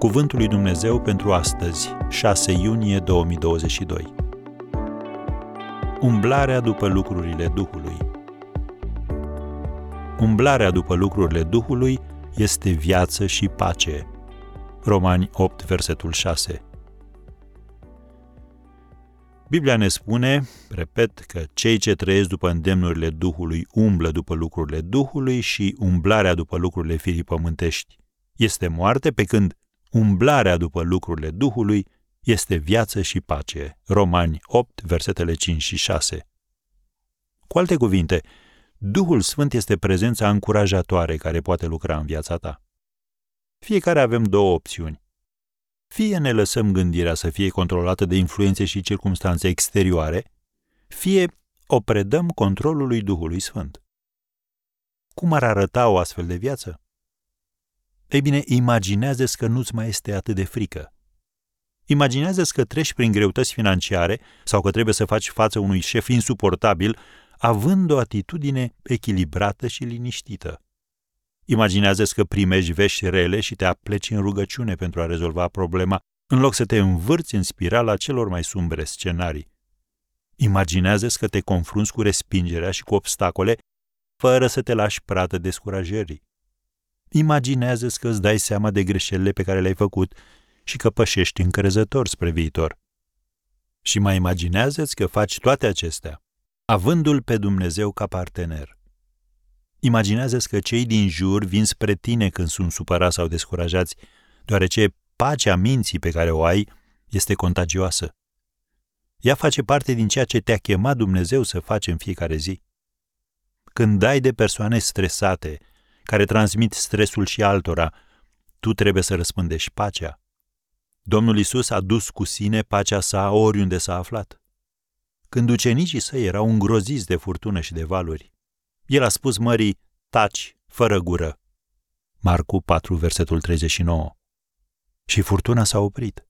Cuvântul lui Dumnezeu pentru astăzi, 6 iunie 2022. Umblarea după lucrurile Duhului. Umblarea după lucrurile Duhului este viață și pace. Romani 8, versetul 6. Biblia ne spune, repet, că cei ce trăiesc după îndemnurile Duhului umblă după lucrurile Duhului și umblarea după lucrurile firii pământești este moarte, pe când umblarea după lucrurile Duhului este viață și pace. Romani 8, versetele 5 și 6. Cu alte cuvinte, Duhul Sfânt este prezența încurajatoare care poate lucra în viața ta. Fiecare avem două opțiuni. Fie ne lăsăm gândirea să fie controlată de influențe și circumstanțe exterioare, fie o predăm controlului Duhului Sfânt. Cum ar arăta o astfel de viață? Ei bine, imaginează că nu-ți mai este atât de frică. imaginează că treci prin greutăți financiare sau că trebuie să faci față unui șef insuportabil, având o atitudine echilibrată și liniștită. imaginează că primești vești rele și te apleci în rugăciune pentru a rezolva problema, în loc să te învârți în spirala celor mai sumbre scenarii. imaginează că te confrunți cu respingerea și cu obstacole, fără să te lași prată descurajării. Imaginează-ți că îți dai seama de greșelile pe care le-ai făcut și că pășești încrezător spre viitor. Și mai imaginează-ți că faci toate acestea, avându-L pe Dumnezeu ca partener. Imaginează-ți că cei din jur vin spre tine când sunt supărați sau descurajați, deoarece pacea minții pe care o ai este contagioasă. Ea face parte din ceea ce te-a chemat Dumnezeu să faci în fiecare zi. Când dai de persoane stresate, care transmit stresul și altora, tu trebuie să răspândești pacea. Domnul Isus a dus cu sine pacea sa oriunde s-a aflat. Când ucenicii săi erau îngroziți de furtună și de valuri, el a spus mării, taci, fără gură. Marcu 4, versetul 39. Și furtuna s-a oprit.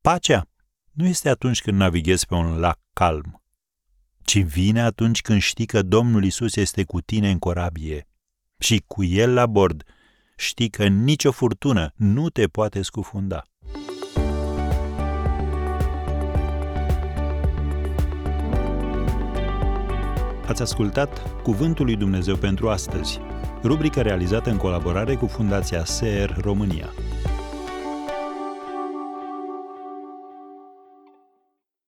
Pacea nu este atunci când navighezi pe un lac calm, ci vine atunci când știi că Domnul Isus este cu tine în corabie și cu el la bord, știi că nicio furtună nu te poate scufunda. Ați ascultat Cuvântul lui Dumnezeu pentru astăzi, rubrica realizată în colaborare cu Fundația SER România.